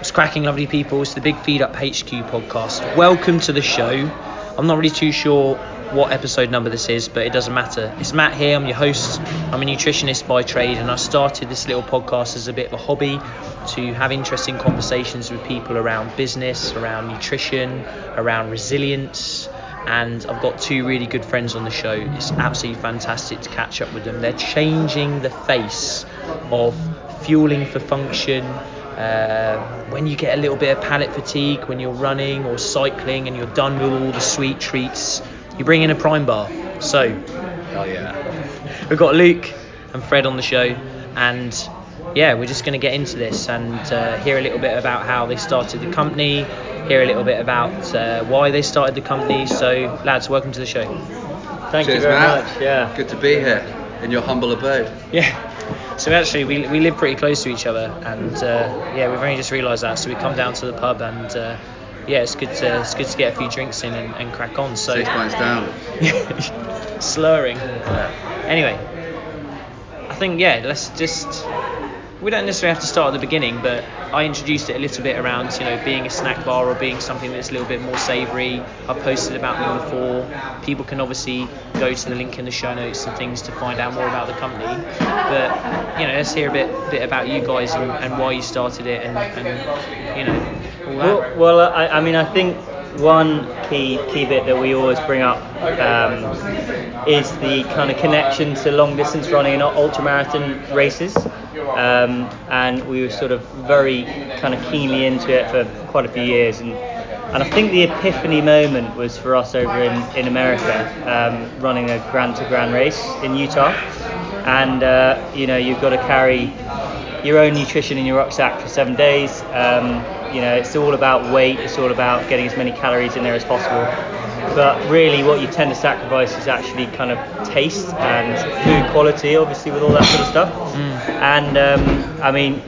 It's cracking, lovely people. It's the Big Feed Up HQ podcast. Welcome to the show. I'm not really too sure what episode number this is, but it doesn't matter. It's Matt here. I'm your host. I'm a nutritionist by trade, and I started this little podcast as a bit of a hobby to have interesting conversations with people around business, around nutrition, around resilience. And I've got two really good friends on the show. It's absolutely fantastic to catch up with them. They're changing the face of fueling for function, uh, when you get a little bit of palate fatigue when you're running or cycling and you're done with all the sweet treats, you bring in a prime bar. So, Hell yeah. we've got Luke and Fred on the show, and yeah, we're just going to get into this and uh, hear a little bit about how they started the company, hear a little bit about uh, why they started the company. So, lads, welcome to the show. Thank Cheers, you very Matt. much. Yeah. Good to be here in your humble abode. Yeah. So actually, we, we live pretty close to each other, and uh, yeah, we've only just realised that. So we come down to the pub, and uh, yeah, it's good to it's good to get a few drinks in and, and crack on. So Six pints down. slurring. Anyway, I think yeah, let's just. We don't necessarily have to start at the beginning, but I introduced it a little bit around, you know, being a snack bar or being something that's a little bit more savoury. I've posted about them before. People can obviously go to the link in the show notes and things to find out more about the company. But you know, let's hear a bit bit about you guys and, and why you started it and, and you know. Well, well I, I mean, I think one key key bit that we always bring up um, is the kind of connection to long distance running and ultra marathon races. Um, and we were sort of very kind of keenly into it for quite a few years. And, and I think the epiphany moment was for us over in, in America, um, running a grand to grand race in Utah. And, uh, you know, you've got to carry your own nutrition in your rucksack for seven days. Um, you know, it's all about weight. It's all about getting as many calories in there as possible. But really, what you tend to sacrifice is actually kind of taste and food quality, obviously, with all that sort of stuff. And um, I mean,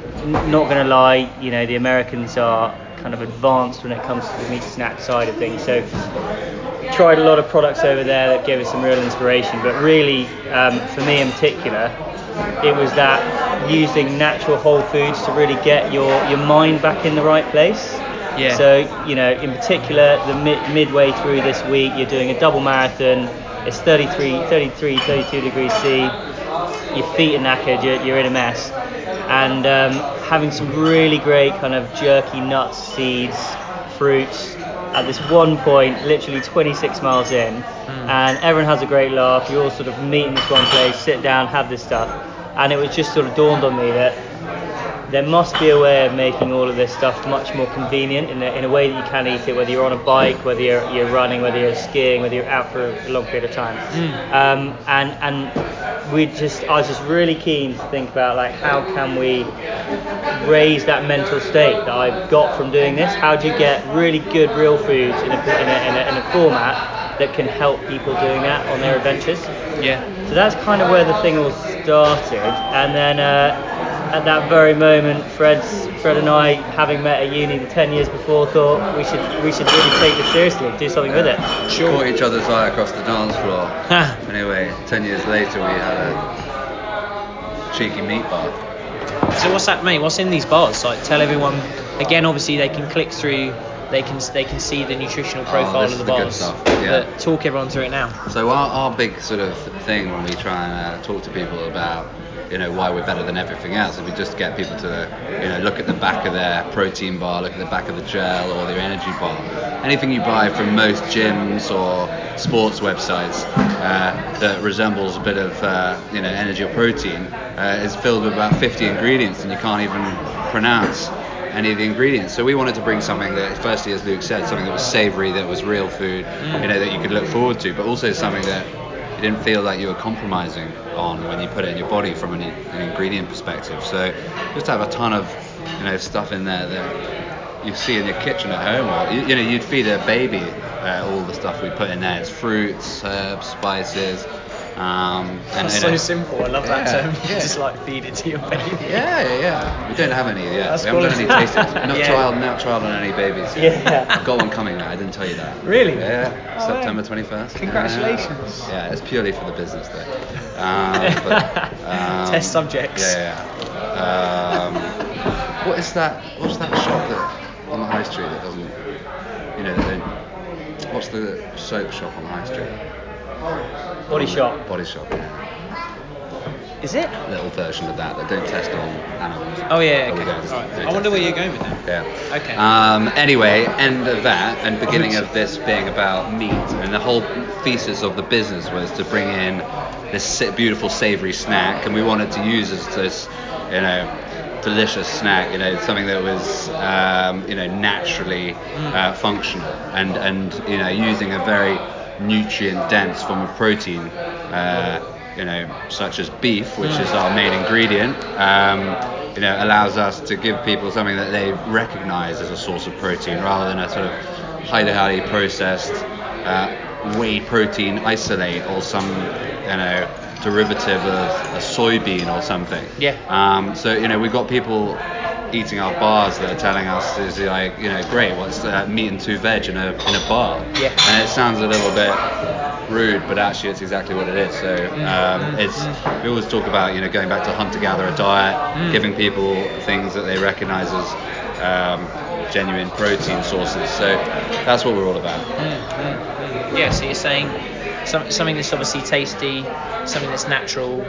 not going to lie, you know, the Americans are kind of advanced when it comes to the meat snack side of things. So tried a lot of products over there that gave us some real inspiration. But really, um, for me in particular, it was that using natural whole foods to really get your, your mind back in the right place. Yeah. So, you know, in particular, the mid- midway through this week, you're doing a double marathon. It's 33, 33, 32 degrees C. Your feet are knackered. You're, you're in a mess. And um, having some really great kind of jerky nuts, seeds, fruits. At this one point, literally 26 miles in, and everyone has a great laugh. You all sort of meet in this one place, sit down, have this stuff, and it was just sort of dawned on me that there must be a way of making all of this stuff much more convenient in a, in a way that you can eat it, whether you're on a bike, whether you're, you're running, whether you're skiing, whether you're out for a long period of time. Um, and and we just, I was just really keen to think about like how can we raise that mental state that I've got from doing this? How do you get really good real foods in a, in a, in a, in a format that can help people doing that on their adventures? Yeah. So that's kind of where the thing all started, and then uh, at that very moment, Fred's, Fred and I, having met at uni the 10 years before, thought we should we should really take this seriously, do something with it. Sure. Caught each other's eye across the dance floor. Anyway, ten years later, we had a cheeky meat bar. So what's that, mean? What's in these bars? Like, tell everyone. Again, obviously they can click through. They can they can see the nutritional profile Oh, this of the is the good bars. stuff, yeah. But talk everyone through it now. So our, our big sort of thing when we try and uh, talk to people about you know why we're better than everything else is we just get people to you know look at the back of their protein bar, look at the back of the gel or their energy bar. Anything you buy from most gyms or sports websites uh, that resembles a bit of uh, you know energy or protein uh, is filled with about 50 ingredients and you can't even pronounce any of the ingredients. So we wanted to bring something that, firstly, as Luke said, something that was savoury, that was real food, you know, that you could look forward to, but also something that you didn't feel like you were compromising on when you put it in your body from an, an ingredient perspective. So just have a ton of, you know, stuff in there that you see in your kitchen at home, or you, you know, you'd feed a baby uh, all the stuff we put in there. It's fruits, herbs, spices. Um, and, That's so know- simple. I love that term. yeah. Just like feed it to your baby. Yeah, yeah, yeah. We don't have any yet. That's we haven't done any tastings. Not Yeah. trial, not trial on any babies. Yet. Yeah. I've got one coming now. I didn't tell you that. Really? Yeah. Oh, September 21st. Congratulations. Yeah, yeah, it's purely for the business though. Um, but, um, Test subjects. Yeah, yeah. yeah. Um, what is that? What's that shop that on the high street that doesn't, you know, what's the soap shop on the high street? Body shop. Body shop. Yeah. Is it? Little version of that that don't test on animals. Oh yeah. Okay. don't- don't I wonder where you're going with that. Yeah. Okay. Um, anyway, end of that, and beginning of this being about meat, and the whole thesis of the business was to bring in this beautiful savoury snack, and we wanted to use as this, you know, delicious snack, you know, something that was, um, you know, naturally uh, functional, and and you know, using a very nutrient-dense form of protein. Uh, you know, such as beef, which is our main ingredient, um, you know, allows us to give people something that they recognise as a source of protein, rather than a sort of highly, highly processed uh, whey protein isolate or some, you know, derivative of a soybean or something. Yeah. Um, so you know, we've got people eating our bars that are telling us is like, you know, great, what's uh, meat and two veg in a in a bar? Yeah. And it sounds a little bit rude, but actually it's exactly what it is. So um, it's we always talk about you know going back to hunter-gatherer diet, giving people things that they recognise as um, genuine protein sources. So that's what we're all about. Yeah, so you're saying some, something that's obviously tasty, something that's natural,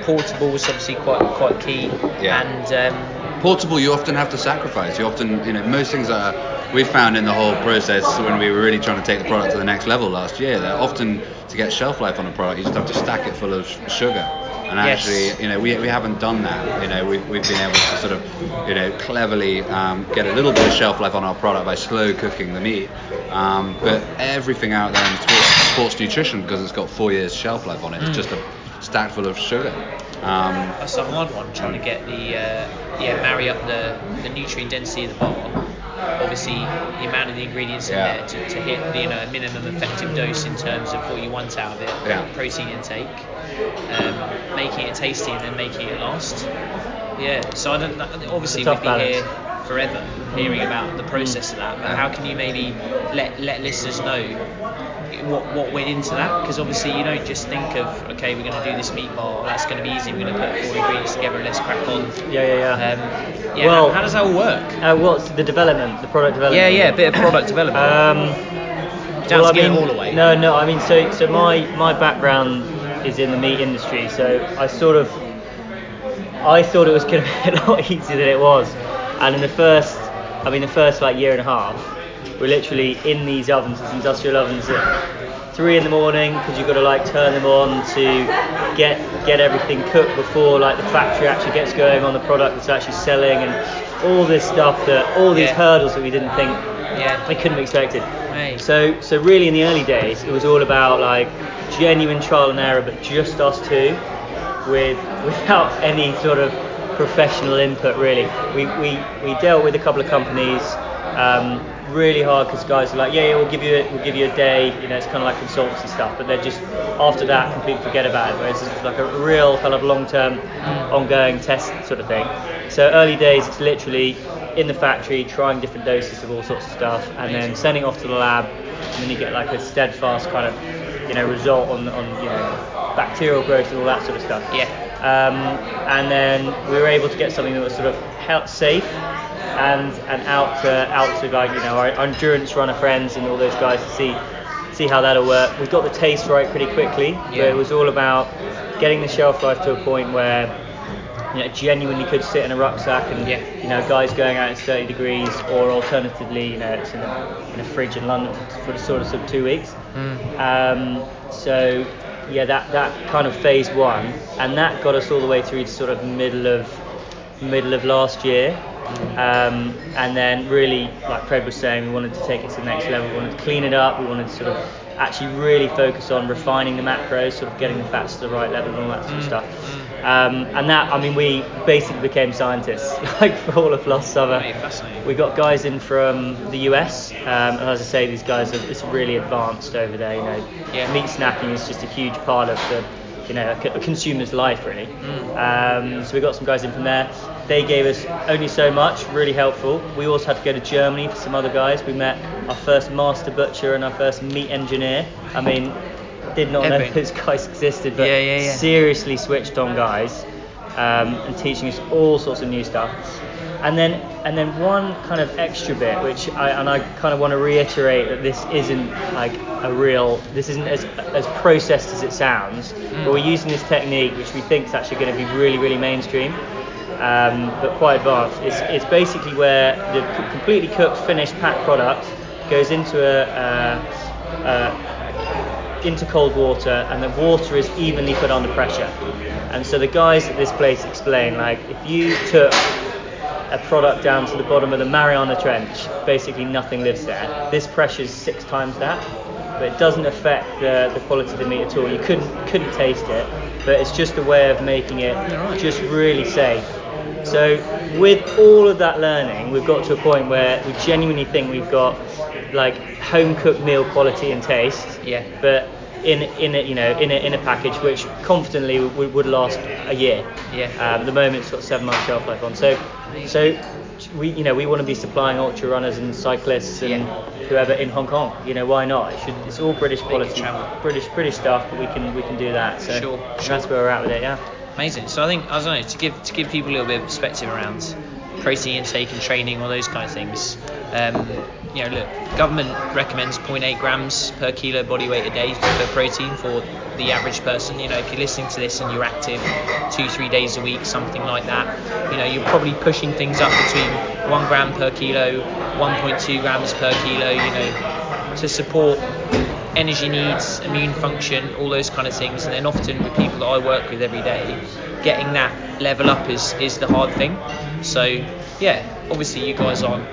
portable is obviously quite quite key, Yeah. and um, Portable, you often have to sacrifice. You often, you know, most things that are, we found in the whole process when we were really trying to take the product to the next level last year, that often to get shelf life on a product, you just have to stack it full of sh- sugar. And Yes. actually, you know, we, we haven't done that. You know, we've, we've been able to sort of, you know, cleverly um, get a little bit of shelf life on our product by slow cooking the meat. Um, but everything out there in sports, sports nutrition, because it's got four years shelf life on it, it's just a stack full of sugar. Um, that's a hard one trying to get the uh, yeah marry up the, the nutrient density of the bar. Obviously, the amount of the ingredients Yeah. in there to, to hit you know a minimum effective dose in terms of what you want out of it, Yeah. protein intake, um, making it tasty and then making it last. Yeah, so I don't. Obviously, It's a tough we'd be balance. here forever hearing about the process of that. But how can you maybe let let listeners know what what went into that? Because obviously you don't just think of okay, we're going to do this meat bar. That's going to be easy. We're going to put four ingredients together and let's crack on. Yeah, yeah, yeah. Um, yeah. Well- how, how does that all work? Uh, what's the development, the product development? Yeah, yeah, a bit of product development. Um, Don't well, I mean, all away. No, no. I mean, so so my my background is in the meat industry, so I sort of I thought it was going to be a lot easier than it was, and in the first, I mean, the first like year and a half, we're literally in these ovens, these industrial ovens at three in the morning because you've got to like turn them on to get get everything cooked before like the factory actually gets going on the product that's actually selling and all this stuff that all these Yeah. hurdles that we didn't think Yeah. we couldn't have expected. Right. So so really in the early days it was all about like genuine trial and error, but just us two, with without any sort of professional input really. We we, we dealt with a couple of companies. Um, really hard because guys are like, yeah, yeah, we'll give you a, we'll give you a day. You know, it's kind of like consultancy stuff, but they're just after that completely forget about it. Whereas it's like a real kind of long-term, ongoing test sort of thing. So early days, it's literally in the factory trying different doses of all sorts of stuff, and then sending off to the lab, and then you get like a steadfast kind of, you know, result on on you know bacterial growth and all that sort of stuff. Yeah. Um, and then we were able to get something that was sort of health safe and and out to out to like you know our, our endurance runner friends and all those guys to see see how that'll work. We got the taste right pretty quickly, but it was all about getting the shelf life to a point where you know, genuinely could sit in a rucksack and Yeah. you know guys going out it's 30 degrees or alternatively you know it's in a, in a fridge in London for the sort of, sort of two weeks. Um, so yeah, that that kind of phase one, and that got us all the way through to sort of middle of middle of last year. Um, and then really, like Fred was saying, we wanted to take it to the next level. We wanted to clean it up. We wanted to sort of actually really focus on refining the macros, sort of getting the fats to the right level and all that sort of stuff. Um, and that, I mean, we basically became scientists like for all of last summer. We got guys in from the US, um, and as I say, these guys are it's really advanced over there. You know, Yeah. meat snacking is just a huge part of the, you know, a, a consumer's life really. Um, so we got some guys in from there. They gave us only so much, really helpful. We also had to go to Germany for some other guys. We met our first master butcher and our first meat engineer. I mean, did not Epic. know those guys existed, but Yeah, yeah, yeah. seriously switched on guys um, and teaching us all sorts of new stuff. and then and then one kind of extra bit, which I and I kind of want to reiterate that this isn't like a real, this isn't as as processed as it sounds, but we're using this technique which we think is actually going to be really really mainstream. Um, but quite advanced. It's, it's basically where the completely cooked, finished, packed product goes into a, uh, uh, into cold water, and the water is evenly put under pressure. And so the guys at this place explain, like, if you took a product down to the bottom of the Mariana Trench, basically nothing lives there. This pressure is six times that, but it doesn't affect the, the quality of the meat at all. You couldn't couldn't taste it, but it's just a way of making it just really safe. So with all of that learning, we've got to a point where we genuinely think we've got like home cooked meal quality and taste. Yeah. But in in a, you know in a, in a package which confidently would, would last a year. Yeah. Um, at the moment it's got seven months shelf life on. So so we you know we want to be supplying ultra runners and cyclists and Yeah. whoever in Hong Kong. You know why not? It should, it's all British quality. British British stuff, but we can we can do that. So Sure, that's where we're at with it. Yeah. Amazing. So I think I don't know to give to give people a little bit of perspective around protein intake and training, all those kind of things. Um, you know, look, government recommends 0.8 grams per kilo body weight a day for protein for the average person. You know, if you're listening to this and you're active two, three days a week, something like that, you know, you're probably pushing things up between one gram per kilo, 1.2 grams per kilo. You know, to support energy needs, immune function, all those kind of things. And then often with people that I work with every day, getting that level up is, is the hard thing. So yeah, obviously you guys aren't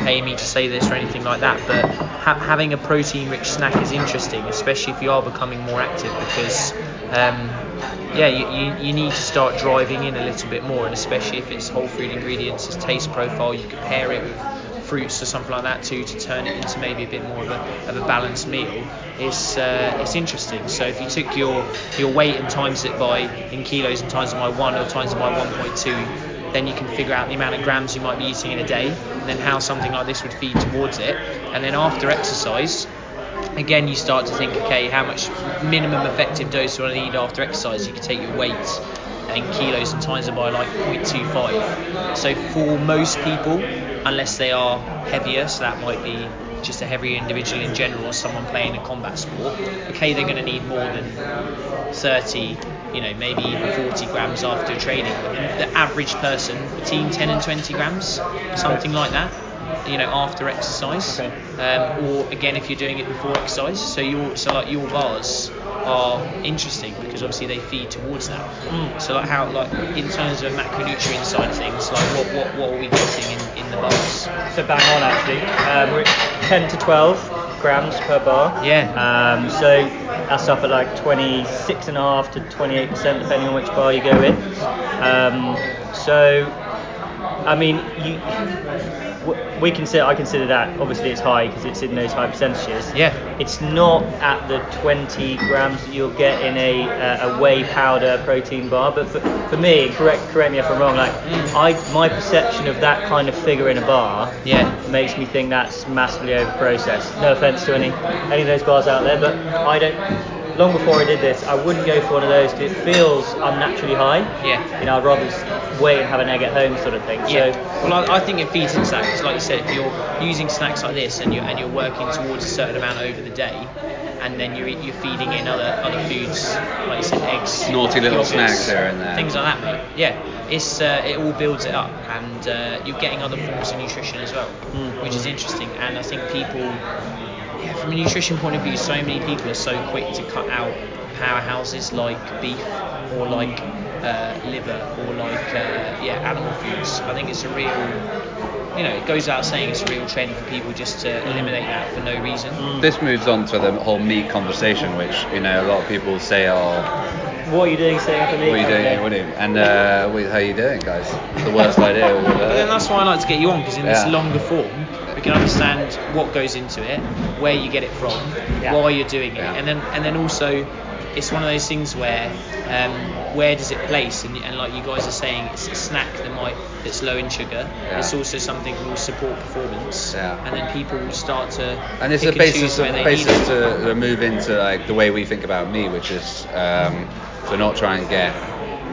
paying me to say this or anything like that, but ha- having a protein-rich snack is interesting, especially if you are becoming more active because. Um, yeah, you, you, you need to start driving in a little bit more, and especially if it's whole food ingredients, it's taste profile, you could pair it with fruits or something like that too to turn it into maybe a bit more of a, of a balanced meal is uh, it's interesting. So if you took your your weight and times it by in kilos and times it by one or times it by 1.2, then you can figure out the amount of grams you might be eating in a day, and then how something like this would feed towards it. And then after exercise, again you start to think, okay, how much minimum effective dose do I need after exercise? You can take your weight in kilos and times it by like 0.25. So for most people, unless they are heavier, so that might be just a heavier individual in general or someone playing a combat sport, okay, they're going to need more than 30, you know, maybe even 40 grams after training. The average person, between 10 and 20 grams, something like that, you know, after exercise. Okay. Um, or again, if you're doing it before exercise, so your so like your bars are interesting because obviously they feed towards that. So like how like in terms of macronutrient side of things, like what what, what are we getting in, in the bars? So bang on actually. Um, we're at 10 to 12 grams per bar. Yeah. Um, so that's up at like 26 and a half to 28 percent depending on which bar you go in. Um, so I mean you. We consider, I consider that obviously it's high because it's in those high percentages. Yeah. It's not at the 20 grams that you'll get in a, uh, a whey powder protein bar, but for, for me, correct correct me if I'm wrong. Like I, my perception of that kind of figure in a bar Yeah. makes me think that's massively over processed. No offense to any any of those bars out there, but I don't. Long before I did this, I wouldn't go for one of those because it feels unnaturally high. Yeah. You know, I'd rather just wait and have an egg at home sort of thing. Yeah. So Well, I, I think it feeds into that because, like you said, if you're using snacks like this and you're and you're working towards a certain amount over the day, and then you're you're feeding in other other foods, like you said, eggs, Naughty little yogurts, snacks here and there. things like that, mate. Yeah, it's uh, it all builds it up, and uh, you're getting other forms of nutrition as well, which is interesting. And I think people, yeah, from a nutrition point of view, so many people are so quick to cut out powerhouses like beef or like uh, liver or like uh, yeah animal foods. I think it's a real, you know, it goes out saying it's a real trend for people just to eliminate that for no reason. This moves on to the whole meat conversation, which you know a lot of people say, "Oh, what are you doing staying up at what are you doing? What are you?" And uh, what- how you doing, guys? It's the worst idea. We've But then that's why I like to get you on because in this longer form, we can understand what goes into it, where you get it from, Yeah. why you're doing it, Yeah. and then and then also, it's one of those things where um, where does it place? And, and like you guys are saying, it's a snack that might that's low in sugar. Yeah. It's also something that will support performance, Yeah. and then people will start to and it's a basis of, basis to, to move into like the way we think about me which is um, to not try and get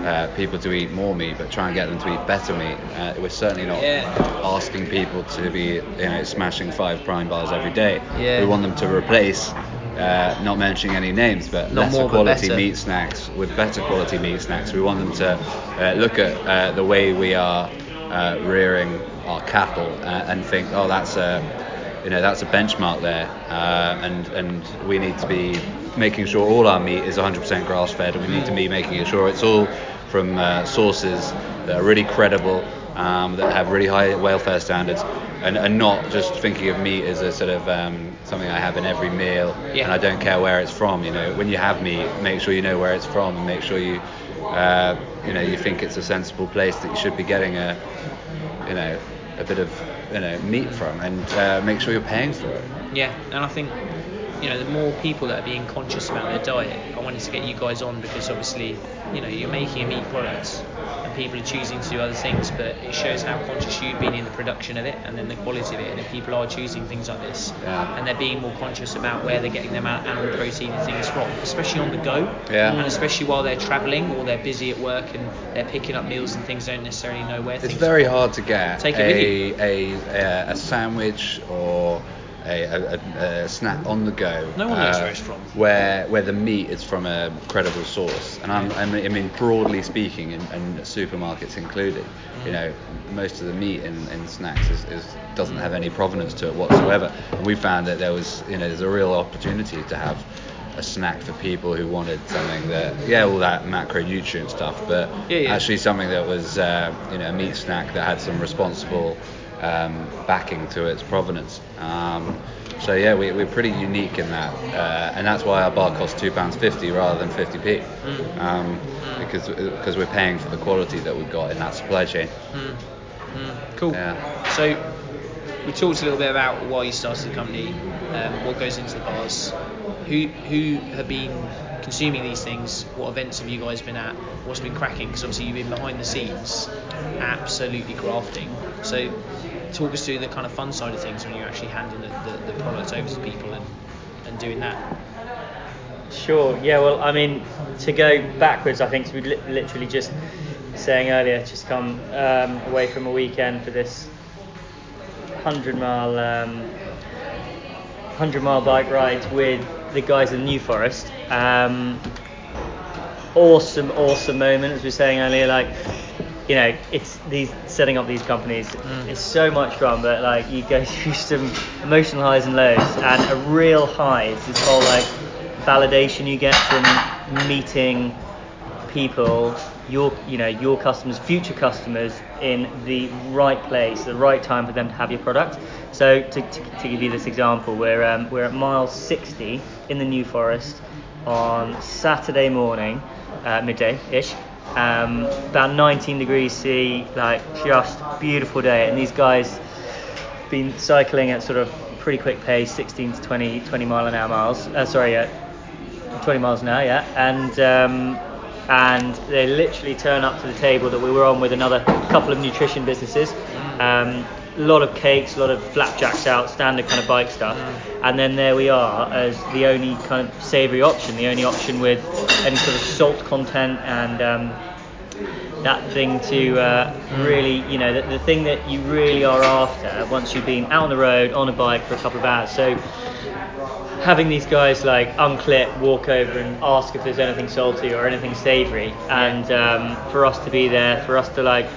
uh, people to eat more meat, but try and get them to eat better meat. Uh, we're certainly not Yeah. asking people to be you know smashing five prime bars every day. Yeah. We want them to replace. Uh, not mentioning any names, but Not lesser more, quality better. meat snacks with better quality meat snacks. We want them to uh, look at uh, the way we are uh, rearing our cattle uh, and think, oh, that's a, you know, that's a benchmark there, uh, and and we need to be making sure all our meat is 100% grass fed, and we need to be making sure it's all from uh, sources that are really credible, um, that have really high welfare standards. And, and not just thinking of meat as a sort of um, something I have in every meal, Yeah. and I don't care where it's from. You know, when you have meat, make sure you know where it's from, and make sure you, uh, you know, you think it's a sensible place that you should be getting a, you know, a bit of, you know, meat from, and uh, make sure you're paying for it. Yeah, and I think you know the more people that are being conscious about their diet. I wanted to get you guys on because obviously you know you're making a meat product and people are choosing to do other things, but it shows how conscious you've been in the production of it and then the quality of it. And if people are choosing things like this Yeah. and they're being more conscious about where they're getting their ma- animal protein and things from, especially on the go, Yeah. and especially while they're travelling or they're busy at work and they're picking up meals and things, don't necessarily know where It's things. very are hard to get Take a, a, a, a sandwich or a, a, a, snack on the go. No one knows where it's from. Where, where the meat is from a credible source. And I'm, I mean, I mean broadly speaking, and, and supermarkets included, Mm. you know, most of the meat in, in snacks is, is, doesn't have any provenance to it whatsoever. And we found that there was, you know, there's a real opportunity to have a snack for people who wanted something that, yeah, all that macronutrient stuff, but Yeah, yeah. actually something that was uh, you know a meat snack that had some responsible um, backing to its provenance. Um, so yeah, we, we're pretty unique in that, uh, and that's why our bar costs two pounds fifty rather than fifty p, um, because because we're paying for the quality that we've got in that supply chain. Mm, cool. Yeah. So we talked a little bit about why you started the company, um, what goes into the bars, who who have been consuming these things, what events have you guys been at, what's been cracking? Because obviously you've been behind the scenes, absolutely grafting. So talk us through the kind of fun side of things when you're actually handing the, the, the product over to people and, and doing that. Sure. Yeah. Well, I mean, to go backwards, I think so we li- literally just saying earlier, just come um, away from a weekend for this hundred mile, um, hundred mile bike ride with the guys in New Forest. Um, awesome, awesome moment, as we were saying earlier. Like, you know, it's these setting up these companies. It's so much fun, but like you go through some emotional highs and lows, and a real high is this whole like validation you get from meeting people, your you know your customers, future customers in the right place, the right time for them to have your product. So to, to, to give you this example, we're um, we're at mile 60 in the New Forest on Saturday morning, uh, midday ish. Um, about 19 degrees C, like just beautiful day, and these guys been cycling at sort of pretty quick pace, 16 to 20 20 mile an hour miles. Uh, sorry, uh, 20 miles an hour, yeah. And um, and they literally turn up to the table that we were on with another couple of nutrition businesses. Um, a lot of cakes, a lot of flapjacks out, standard kind of bike stuff. And then there we are as the only kind of savoury option, the only option with any sort of salt content and um, that thing to uh, really, you know, the, the thing that you really are after once you've been out on the road on a bike for a couple of hours. So having these guys like unclip, walk over and ask if there's anything salty or anything savoury, and um, for us to be there, for us to like,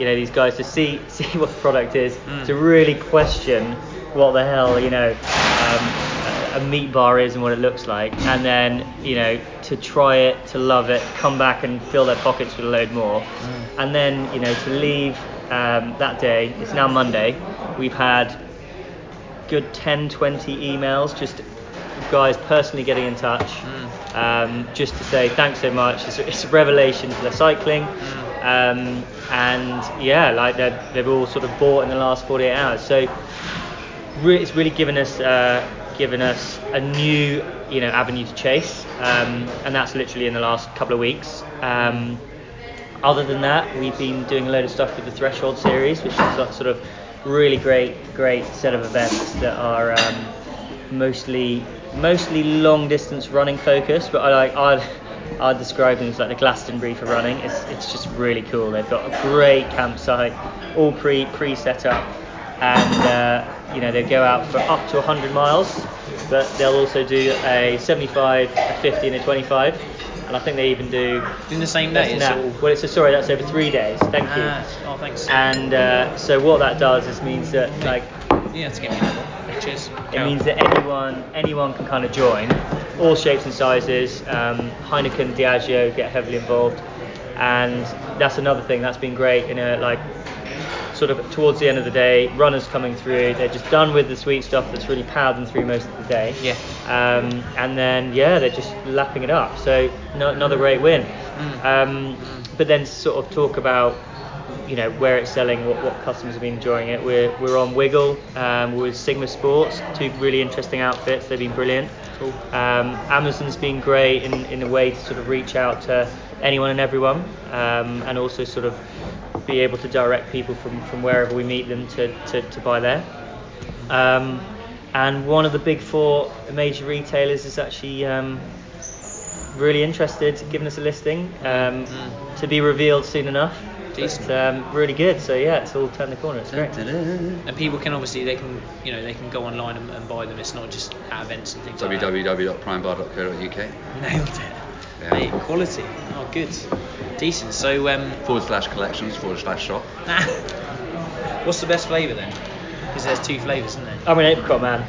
you know, these guys to see see what the product is, to really question what the hell, you know, um, a, a meat bar is and what it looks like, and then you know to try it, to love it, come back and fill their pockets with a load more, and then you know to leave um, that day. It's now Monday. We've had good 10 20 emails just guys personally getting in touch um, just to say thanks so much. It's, it's a revelation for the cycling um, and yeah like they've, they've all sort of bought in the last 48 hours. So re- it's really given us uh, given us a new you know avenue to chase. Um, and that's literally in the last couple of weeks. Um, other than that, we've been doing a load of stuff with the Threshold series, which is a sort of really great, great set of events that are um, mostly mostly long distance running focused. But I like I I'd describe them as like the Glastonbury for running. It's, it's just really cool. They've got a great campsite, all pre pre set up, and uh, you know they go out for up to 100 miles, but they'll also do a 75, a 50, and a 25. And I think they even do. In the same day. It's all. well, it's a, sorry, that's over three days. Thank you. Ah, oh, thanks. And uh, so what that does is means that like you have to get me. Cheers. it means that anyone anyone can kind of join, all shapes and sizes. Um, Heineken, Diageo get heavily involved, and that's another thing that's been great. In a like sort of towards the end of the day, runners coming through, they're just done with the sweet stuff that's really powered them through most of the day. Yeah. Um, and then yeah, they're just lapping it up. So no, another great win. Mm. Um, but then sort of talk about you know where it's selling, what, what customers have been enjoying it. We're, we're on Wiggle, um, with Sigma Sports, two really interesting outfits. They've been brilliant. Cool. Um, Amazon's been great in, in a way to sort of reach out to anyone and everyone, um, and also sort of be able to direct people from, from wherever we meet them to, to, to buy there. Um, and one of the big four major retailers is actually um, really interested, giving us a listing um, Mm. to be revealed soon enough. Decent. But, um, really good. So yeah, it's all turned the corner. It's great. And people can obviously they can you know they can go online and, and buy them. It's not just at events and things www.primebar.co.uk Nailed it. Yeah. Mate, quality. Oh, good. Decent. So, um, forward slash collections forward slash shop. what's the best flavour then? Because there's two flavours, isn't there? I'm an apricot man.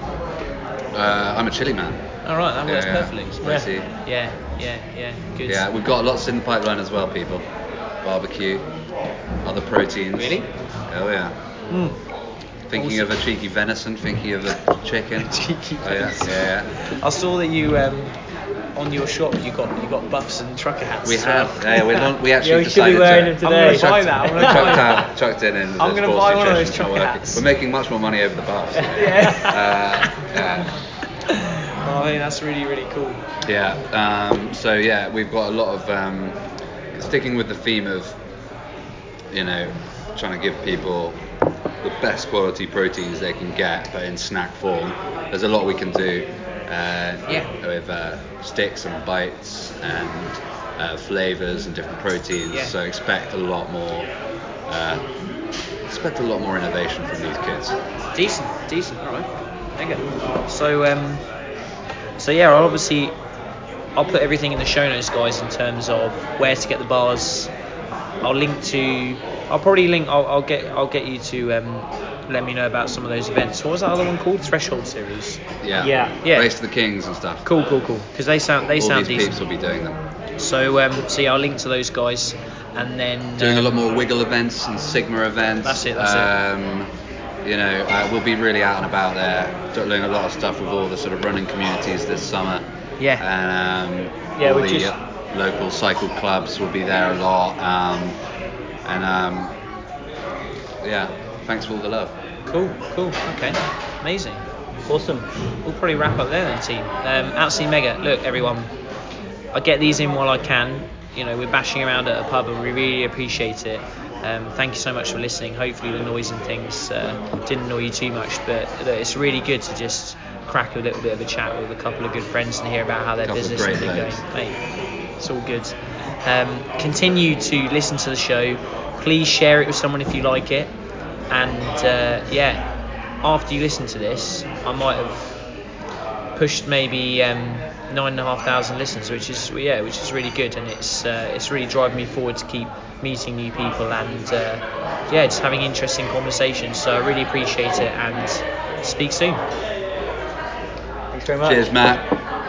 Uh, I'm a chili man. All right, that works Yeah, yeah. perfectly. Spicy. Yeah, yeah, yeah. Good. Yeah, we've got lots in the pipeline as well, people. Barbecue, other proteins. Really? Oh yeah. Mm. Thinking of a cheeky venison, thinking of a chicken. Cheeky oh, yeah, yeah, I saw that you um, on your shop you got you got buffs and trucker hats. We as well. have. Yeah, we don't. We actually yeah, we decided should be wearing to, them today. I'm gonna buy chucked, that. I'm gonna chucked, out, chucked in. And I'm gonna buy one of those trucker hats. We're making much more money over the buffs. Yeah. Uh, yeah. Oh, I think that's really really cool. Yeah. Um, so yeah, we've got a lot of um, sticking with the theme of you know trying to give people the best quality proteins they can get, but in snack form. There's a lot we can do. Uh, Yeah. With uh, sticks and bites and uh, flavors and different proteins. Yeah. So expect a lot more. Uh, expect a lot more innovation from these kids. Decent, decent. All right. So um, so yeah, I'll obviously I'll put everything in the show notes, guys, in terms of where to get the bars. I'll link to. I'll probably link. I'll, I'll get. I'll get you to um, let me know about some of those events. What was that other one called? Threshold series. Yeah. Yeah. Yeah. Race to the Kings and stuff. Cool, cool, cool. Because they sound they All sound these decent. peeps will be doing them. So um, so yeah, I'll link to those guys, and then Doing a um, lot more Wiggle events and Sigma events. That's it, that's it. um, You know, uh, we'll be really out and about there, doing a lot of stuff with all the sort of running communities this summer. Yeah. And um, Yeah, all we the just- uh, local cycle clubs will be there a lot. Um, and um, yeah, thanks for all the love. Cool, cool. Okay, amazing. Awesome. We'll probably wrap up there then, team. Um, absolutely mega. Look, everyone, I get these in while I can. You know, we're bashing around at a pub and we really appreciate it. Um, thank you so much for listening. Hopefully, the noise and things uh, didn't annoy you too much, but it's really good to just crack a little bit of a chat with a couple of good friends and hear about how their business is going. Mate, it's all good. Um, continue to listen to the show. Please share it with someone if you like it. And uh, yeah, after you listen to this, I might have pushed maybe um, nine and a half thousand listens, which is yeah, which is really good, and it's uh, it's really driving me forward to keep meeting new people and uh, yeah, just having interesting conversations. So I really appreciate it, and speak soon. Thanks very much. Cheers, Matt.